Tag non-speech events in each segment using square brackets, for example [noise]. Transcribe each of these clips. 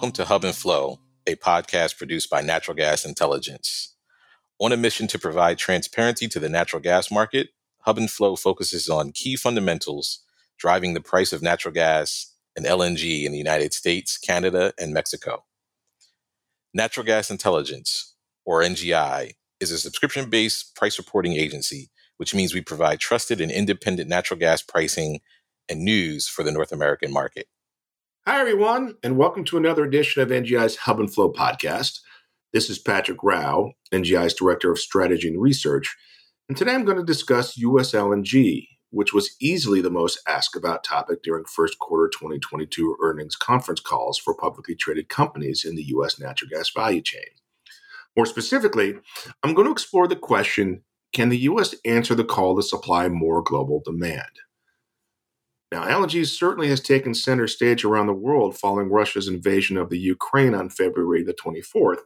Welcome to Hub and Flow, a podcast produced by Natural Gas Intelligence. On a mission to provide transparency to the natural gas market, Hub and Flow focuses on key fundamentals driving the price of natural gas and LNG in the United States, Canada, and Mexico. Natural Gas Intelligence, or NGI, is a subscription based price reporting agency, which means we provide trusted and independent natural gas pricing and news for the North American market. Hi, everyone, and welcome to another edition of NGI's Hub and Flow podcast. This is Patrick Rao, NGI's Director of Strategy and Research, and today I'm going to discuss US LNG, which was easily the most asked about topic during first quarter 2022 earnings conference calls for publicly traded companies in the US natural gas value chain. More specifically, I'm going to explore the question can the US answer the call to supply more global demand? Now, LNG certainly has taken center stage around the world following Russia's invasion of the Ukraine on February the 24th,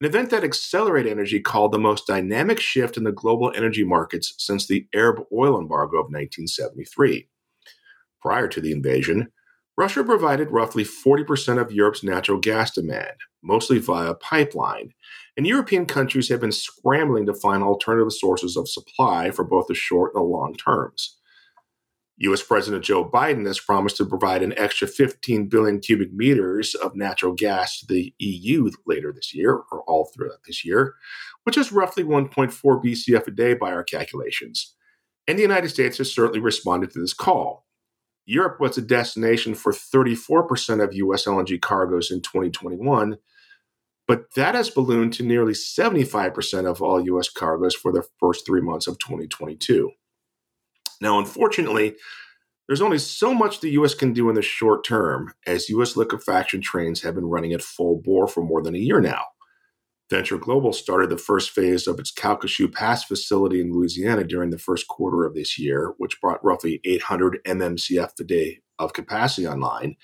an event that Excelerate Energy called the most dynamic shift in the global energy markets since the Arab oil embargo of 1973. Prior to the invasion, Russia provided roughly 40% of Europe's natural gas demand, mostly via pipeline, and European countries have been scrambling to find alternative sources of supply for both the short and the long terms. US President Joe Biden has promised to provide an extra 15 billion cubic meters of natural gas to the EU later this year, or all throughout this year, which is roughly 1.4 BCF a day by our calculations. And the United States has certainly responded to this call. Europe was a destination for 34% of US LNG cargoes in 2021, but that has ballooned to nearly 75% of all US cargoes for the first three months of 2022. Now, unfortunately, there's only so much the U.S. can do in the short term, as U.S. liquefaction trains have been running at full bore for more than a year now. Venture Global started the first phase of its Calcasieu Pass facility in Louisiana during the first quarter of this year, which brought roughly 800 MMCF a day of capacity online.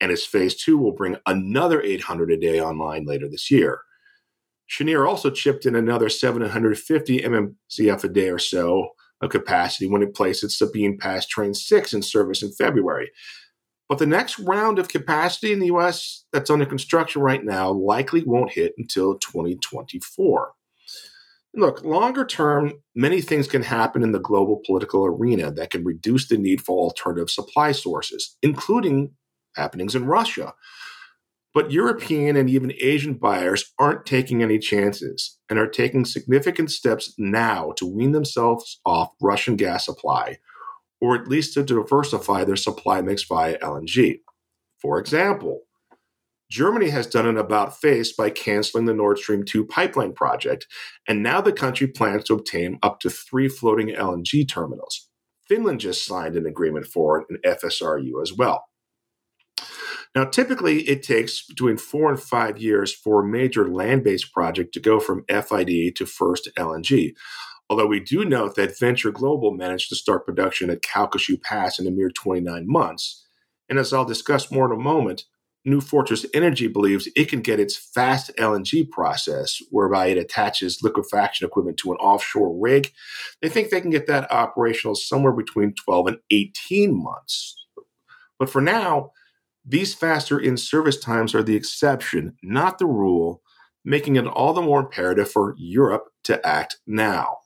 And its phase two will bring another 800 a day online later this year. Cheniere also chipped in another 750 MMCF a day or so of capacity when it placed its Sabine Pass Train 6 in service in February. But the next round of capacity in the US that's under construction right now likely won't hit until 2024. Look, longer term, many things can happen in the global political arena that can reduce the need for alternative supply sources, including happenings in Russia. But European and even Asian buyers aren't taking any chances and are taking significant steps now to wean themselves off Russian gas supply, or at least to diversify their supply mix via LNG. For example, Germany has done an about face by canceling the Nord Stream 2 pipeline project, and now the country plans to obtain up to three floating LNG terminals. Finland just signed an agreement for an FSRU as well. Now, typically, it takes between four and five years for a major land based project to go from FID to first LNG. Although we do note that Venture Global managed to start production at Calcasieu Pass in a mere 29 months. And as I'll discuss more in a moment, New Fortress Energy believes it can get its fast LNG process, whereby it attaches liquefaction equipment to an offshore rig. They think they can get that operational somewhere between 12 and 18 months. But for now, these faster in service times are the exception, not the rule, making it all the more imperative for Europe to act now.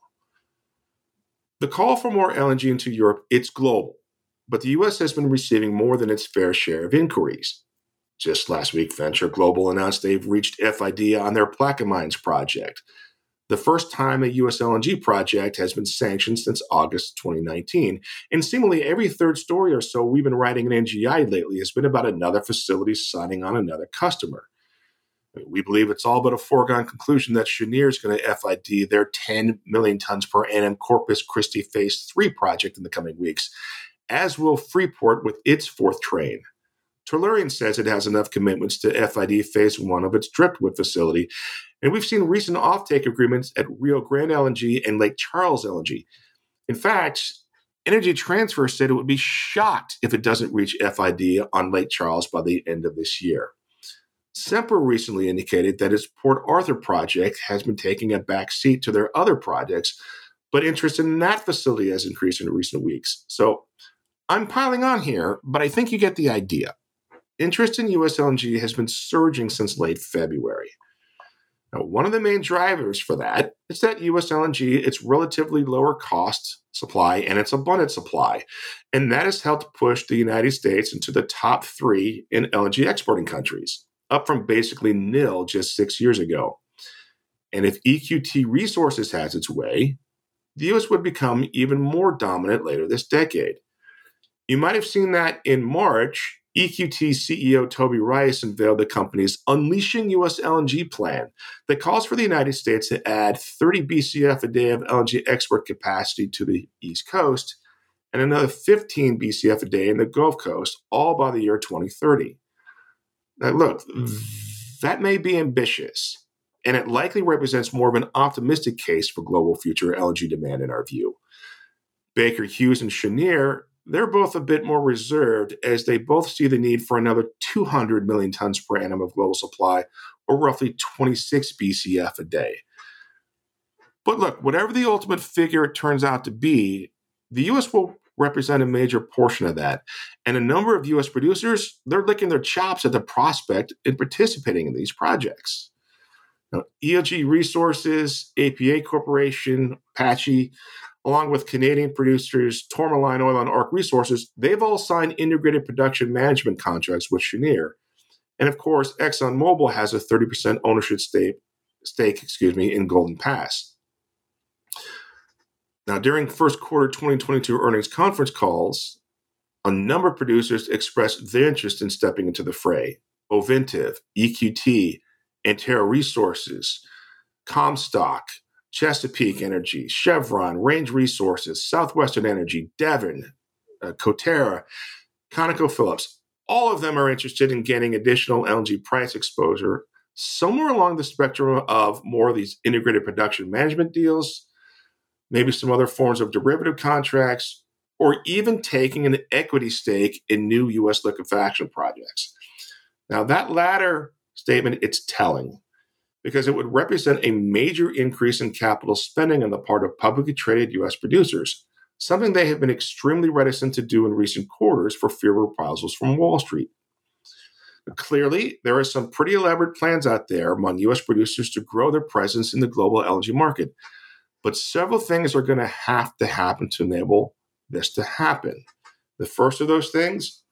The call for more LNG into Europe, it's global, but the US has been receiving more than its fair share of inquiries. Just last week, Venture Global announced they've reached FID on their Plaquemines project, the first time a US LNG project has been sanctioned since August 2019. And seemingly every third story or so we've been writing in NGI lately has been about another facility signing on another customer. We believe it's all but a foregone conclusion that Cheniere is going to FID their 10 million tons per annum Corpus Christi Phase 3 project in the coming weeks, as will Freeport with its fourth train. Tellurian says it has enough commitments to FID Phase 1 of its Driftwood facility, and we've seen recent offtake agreements at Rio Grande LNG and Lake Charles LNG. In fact, Energy Transfer said it would be shocked if it doesn't reach FID on Lake Charles by the end of this year. Sempra recently indicated that its Port Arthur project has been taking a back seat to their other projects, but interest in that facility has increased in recent weeks. So I'm piling on here, but I think you get the idea. interest in US LNG has been surging since late February. Now, one of the main drivers for that is that US LNG, its relatively lower cost supply and its abundant supply. And that has helped push the United States into the top three in LNG exporting countries, up from basically nil just six years ago. And if EQT Resources has its way, the US would become even more dominant later this decade. You might have seen that in March EQT CEO Toby Rice unveiled the company's Unleashing US LNG plan that calls for the United States to add 30 BCF a day of LNG export capacity to the East Coast and another 15 BCF a day in the Gulf Coast, all by the year 2030. Now, look, that may be ambitious, and it likely represents more of an optimistic case for global future LNG demand in our view. Baker Hughes and Cheniere they're both a bit more reserved as they both see the need for another 200 million tons per annum of global supply, or roughly 26 BCF a day. But look, whatever the ultimate figure it turns out to be, the US will represent a major portion of that. And a number of US producers, they're licking their chops at the prospect in participating in these projects. Now, EOG Resources, APA Corporation, Apache, along with Canadian producers Tourmaline Oil and ARC Resources, they've all signed integrated production management contracts with Cheniere. And of course, ExxonMobil has a 30% ownership stake, stake excuse me, in Golden Pass. Now, during first quarter 2022 earnings conference calls, a number of producers expressed their interest in stepping into the fray. Ovintiv, EQT, Antero Resources, Comstock, Chesapeake Energy, Chevron, Range Resources, Southwestern Energy, Devon, uh, Coterra, ConocoPhillips, all of them are interested in getting additional LNG price exposure somewhere along the spectrum of more of these integrated production management deals, maybe some other forms of derivative contracts, or even taking an equity stake in new U.S. liquefaction projects. Now, that latter statement, it's telling because it would represent a major increase in capital spending on the part of publicly traded U.S. producers, something they have been extremely reticent to do in recent quarters for fear of reprisals from Wall Street. Clearly, there are some pretty elaborate plans out there among U.S. producers to grow their presence in the global LNG market. But several things are going to have to happen to enable this to happen. The first of those things,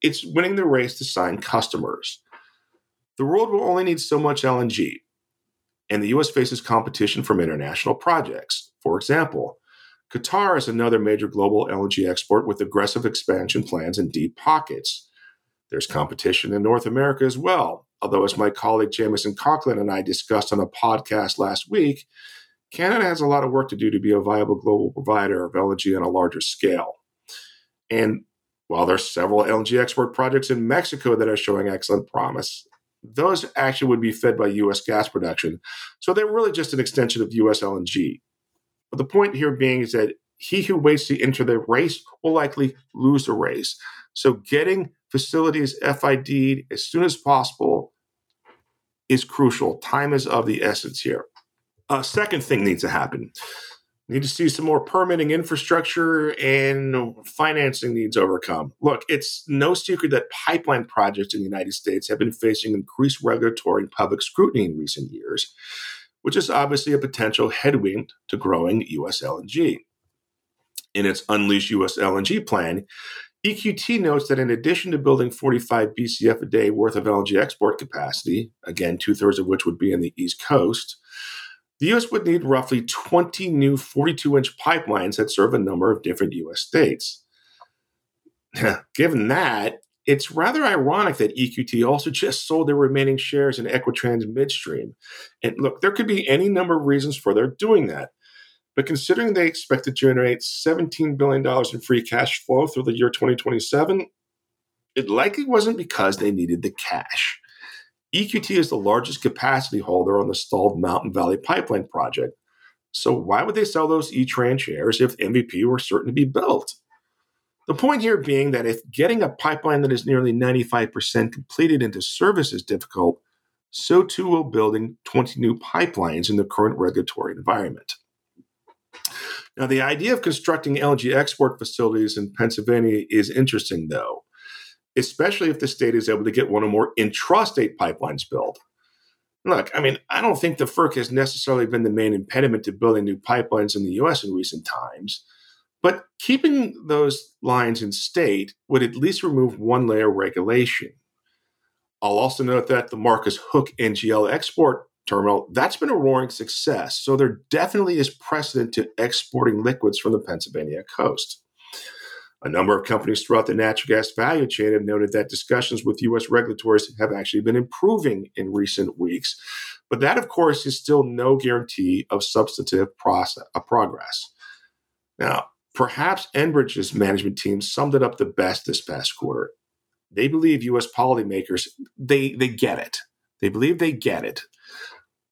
it's winning the race to sign customers. The world will only need so much LNG, and the US faces competition from international projects. For example, Qatar is another major global LNG export with aggressive expansion plans and deep pockets. There's competition in North America as well, although, as my colleague Jamison Cocklin and I discussed on a podcast last week, Canada has a lot of work to do to be a viable global provider of LNG on a larger scale. And while there's several LNG export projects in Mexico that are showing excellent promise, those actually would be fed by US gas production. So they're really just an extension of US LNG. But the point here being is that he who waits to enter the race will likely lose the race. So getting facilities FID'd as soon as possible is crucial. Time is of the essence here. A second thing needs to happen need to see some more permitting infrastructure and financing needs overcome. Look, it's no secret that pipeline projects in the United States have been facing increased regulatory and public scrutiny in recent years, which is obviously a potential headwind to growing US LNG. In its Unleash US LNG plan, EQT notes that in addition to building 45 BCF a day worth of LNG export capacity, again, two thirds of which would be in the East Coast, the U.S. would need roughly 20 new 42 inch pipelines that serve a number of different U.S. states. [sighs] Given that, it's rather ironic that EQT also just sold their remaining shares in Equitrans midstream. And look, there could be any number of reasons for their doing that. But considering they expect to generate $17 billion in free cash flow through the year 2027, it likely wasn't because they needed the cash. EQT is the largest capacity holder on the stalled Mountain Valley Pipeline project. So why would they sell those E-Trans shares if MVP were certain to be built? The point here being that if getting a pipeline that is nearly 95% completed into service is difficult, so too will building 20 new pipelines in the current regulatory environment. Now, the idea of constructing LNG export facilities in Pennsylvania is interesting, though. Especially if the state is able to get one or more intrastate pipelines built. Look, I mean, I don't think the FERC has necessarily been the main impediment to building new pipelines in the US in recent times, but keeping those lines in state would at least remove one layer of regulation. I'll also note that the Marcus Hook NGL export terminal, that's been a roaring success. So there definitely is precedent to exporting liquids from the Pennsylvania coast. A number of companies throughout the natural gas value chain have noted that discussions with U.S. regulators have actually been improving in recent weeks. But that, of course, is still no guarantee of substantive process, uh, progress. Now, perhaps Enbridge's management team summed it up the best this past quarter. They believe U.S. policymakers, they, they get it. They believe they get it.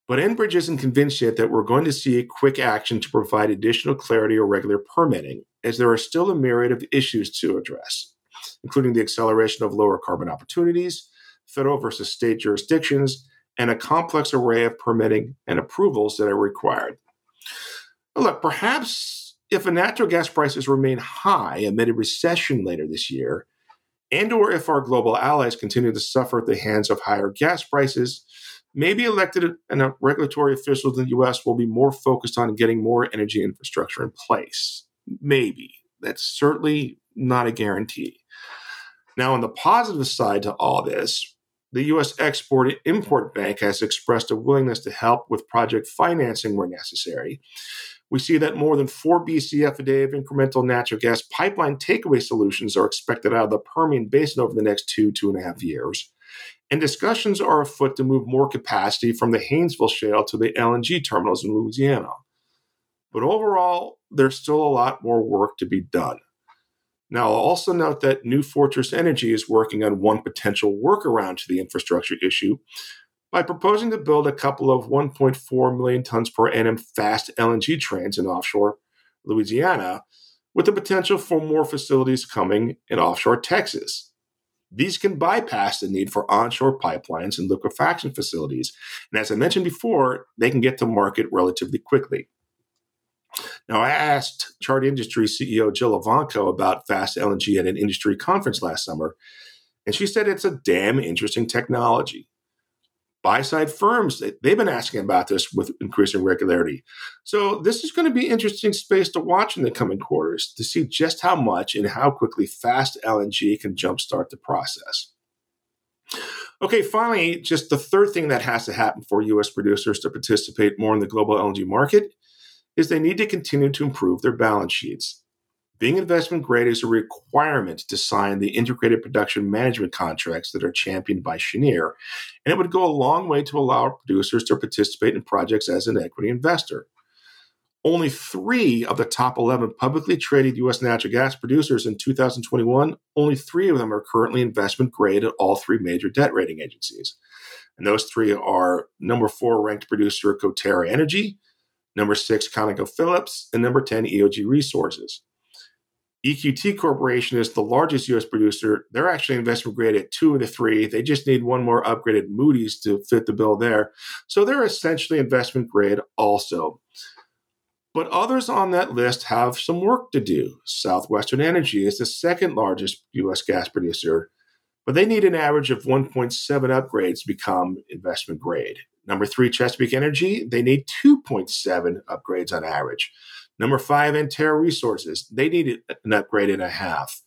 But Enbridge isn't convinced yet that we're going to see quick action to provide additional clarity or regular permitting, as there are still a myriad of issues to address, including the acceleration of lower carbon opportunities, federal versus state jurisdictions, and a complex array of permitting and approvals that are required. look, perhaps if natural gas prices remain high amid a recession later this year, and or if our global allies continue to suffer at the hands of higher gas prices, maybe elected and regulatory officials in the US will be more focused on getting more energy infrastructure in place. Maybe. That's certainly not a guarantee. Now, on the positive side to all this, the U.S. Export Import Bank has expressed a willingness to help with project financing where necessary. We see that more than 4 BCF a day of incremental natural gas pipeline takeaway solutions are expected out of the Permian Basin over the next two, two and a half years and discussions are afoot to move more capacity from the Haynesville Shale to the LNG terminals in Louisiana. But overall, there's still a lot more work to be done. Now, I'll also note that New Fortress Energy is working on one potential workaround to the infrastructure issue by proposing to build a couple of 1.4 million tons per annum fast LNG trains in offshore Louisiana, with the potential for more facilities coming in offshore Texas. These can bypass the need for onshore pipelines and liquefaction facilities. And as I mentioned before, they can get to market relatively quickly. Now, I asked Chart Industry CEO Jill Evanko about fast LNG at an industry conference last summer, and she said it's a damn interesting technology buy side firms, they've been asking about this with increasing regularity. So, this is going to be interesting space to watch in the coming quarters to see just how much and how quickly fast LNG can jumpstart the process. Okay, finally, just the third thing that has to happen for US producers to participate more in the global LNG market is they need to continue to improve their balance sheets. Being investment grade is a requirement to sign the integrated production management contracts that are championed by Cheniere, and it would go a long way to allow producers to participate in projects as an equity investor. Only three of the top 11 publicly traded U.S. natural gas producers in 2021, only three of them are currently investment grade at all three major debt rating agencies. And those three are number four ranked producer Coterra Energy, number six ConocoPhillips, and number 10 EOG Resources. EQT Corporation is the largest U.S. producer. They're actually investment grade at two of the three. They just need one more upgraded Moody's to fit the bill there. So they're essentially investment grade also. But others on that list have some work to do. Southwestern Energy is the second largest U.S. gas producer, but they need an average of 1.7 upgrades to become investment grade. Number three, Chesapeake Energy, they need 2.7 upgrades on average. Number five, Antero Resources. They need an upgrade and a half.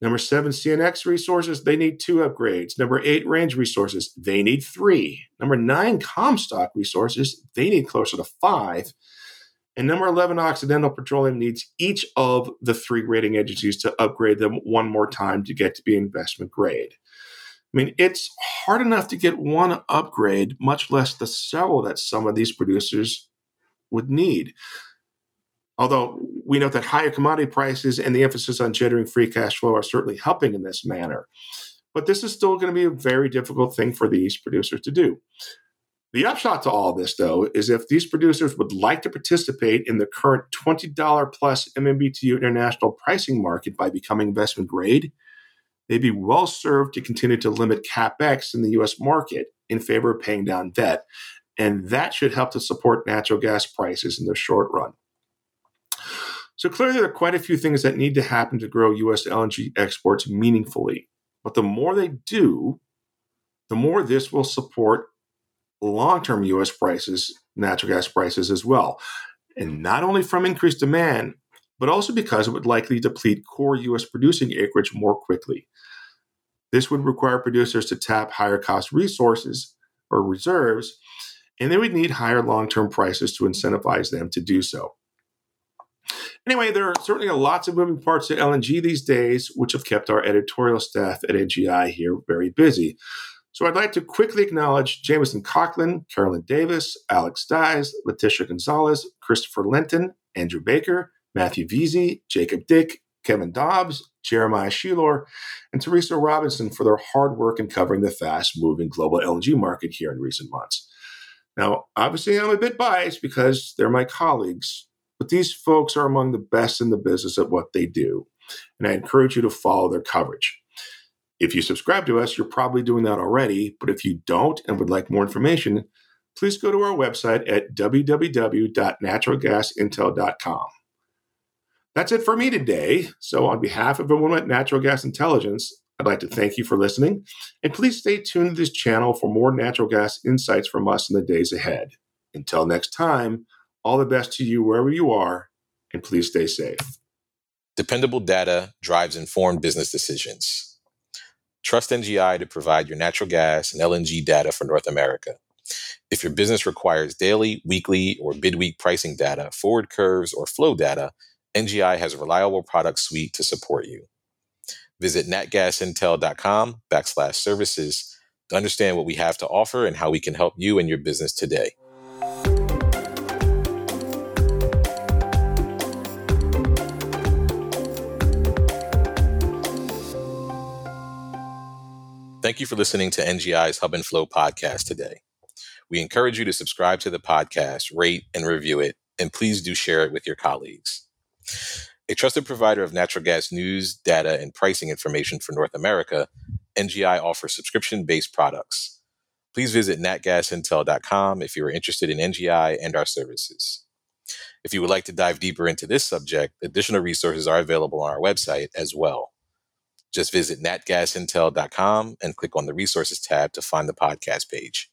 Number seven, CNX Resources. They need two upgrades. Number eight, Range Resources. They need three. Number nine, Comstock Resources. They need closer to five. And number 11, Occidental Petroleum needs each of the three rating agencies to upgrade them one more time to get to be investment grade. I mean, it's hard enough to get one upgrade, much less the several that some of these producers would need. Although we note that higher commodity prices and the emphasis on generating free cash flow are certainly helping in this manner. But this is still going to be a very difficult thing for these producers to do. The upshot to all this, though, is if these producers would like to participate in the current $20 plus MMBTU international pricing market by becoming investment grade, they'd be well served to continue to limit capex in the US market in favor of paying down debt. And that should help to support natural gas prices in the short run. So clearly, there are quite a few things that need to happen to grow U.S. LNG exports meaningfully. but the more they do, the more this will support long term US prices, natural gas prices as well. And not only from increased demand, but also because it would likely deplete core US producing acreage more quickly. This would require producers to tap higher cost resources or reserves, and they would need higher long term prices to incentivize them to do so. Anyway, there are certainly lots of moving parts to LNG these days, which have kept our editorial staff at NGI here very busy. So I'd like to quickly acknowledge Jamison Cocklin, Carolyn Davis, Alex Dyes, Letitia Gonzalez, Christopher Lenton, Andrew Baker, Matthew Veazey, Jacob Dick, Kevin Dobbs, Jeremiah Shelor, and Teresa Robinson for their hard work in covering the fast moving global LNG market here in recent months. Now, obviously, I'm a bit biased because they're my colleagues, but these folks are among the best in the business at what they do, and I encourage you to follow their coverage. If you subscribe to us, you're probably doing that already, but if you don't and would like more information, please go to our website at www.naturalgasintel.com. That's it for me today. So, on behalf of everyone at Natural Gas Intelligence, I'd like to thank you for listening. And please stay tuned to this channel for more natural gas insights from us in the days ahead. Until next time, all the best to you wherever you are, and please stay safe. Dependable data drives informed business decisions. Trust NGI to provide your natural gas and LNG data for North America. If your business requires daily, weekly, or bid-week pricing data, forward curves, or flow data, NGI has a reliable product suite to support you. Visit natgasintel.com backslash services to understand what we have to offer and how we can help you and your business today. Thank you for listening to NGI's Hub and Flow podcast today. We encourage you to subscribe to the podcast, rate and review it, and please do share it with your colleagues. A trusted provider of natural gas news, data, and pricing information for North America, NGI offers subscription based products. Please visit natgasintel.com if you are interested in NGI and our services. If you would like to dive deeper into this subject, additional resources are available on our website as well. Just visit natgasintel.com and click on the resources tab to find the podcast page.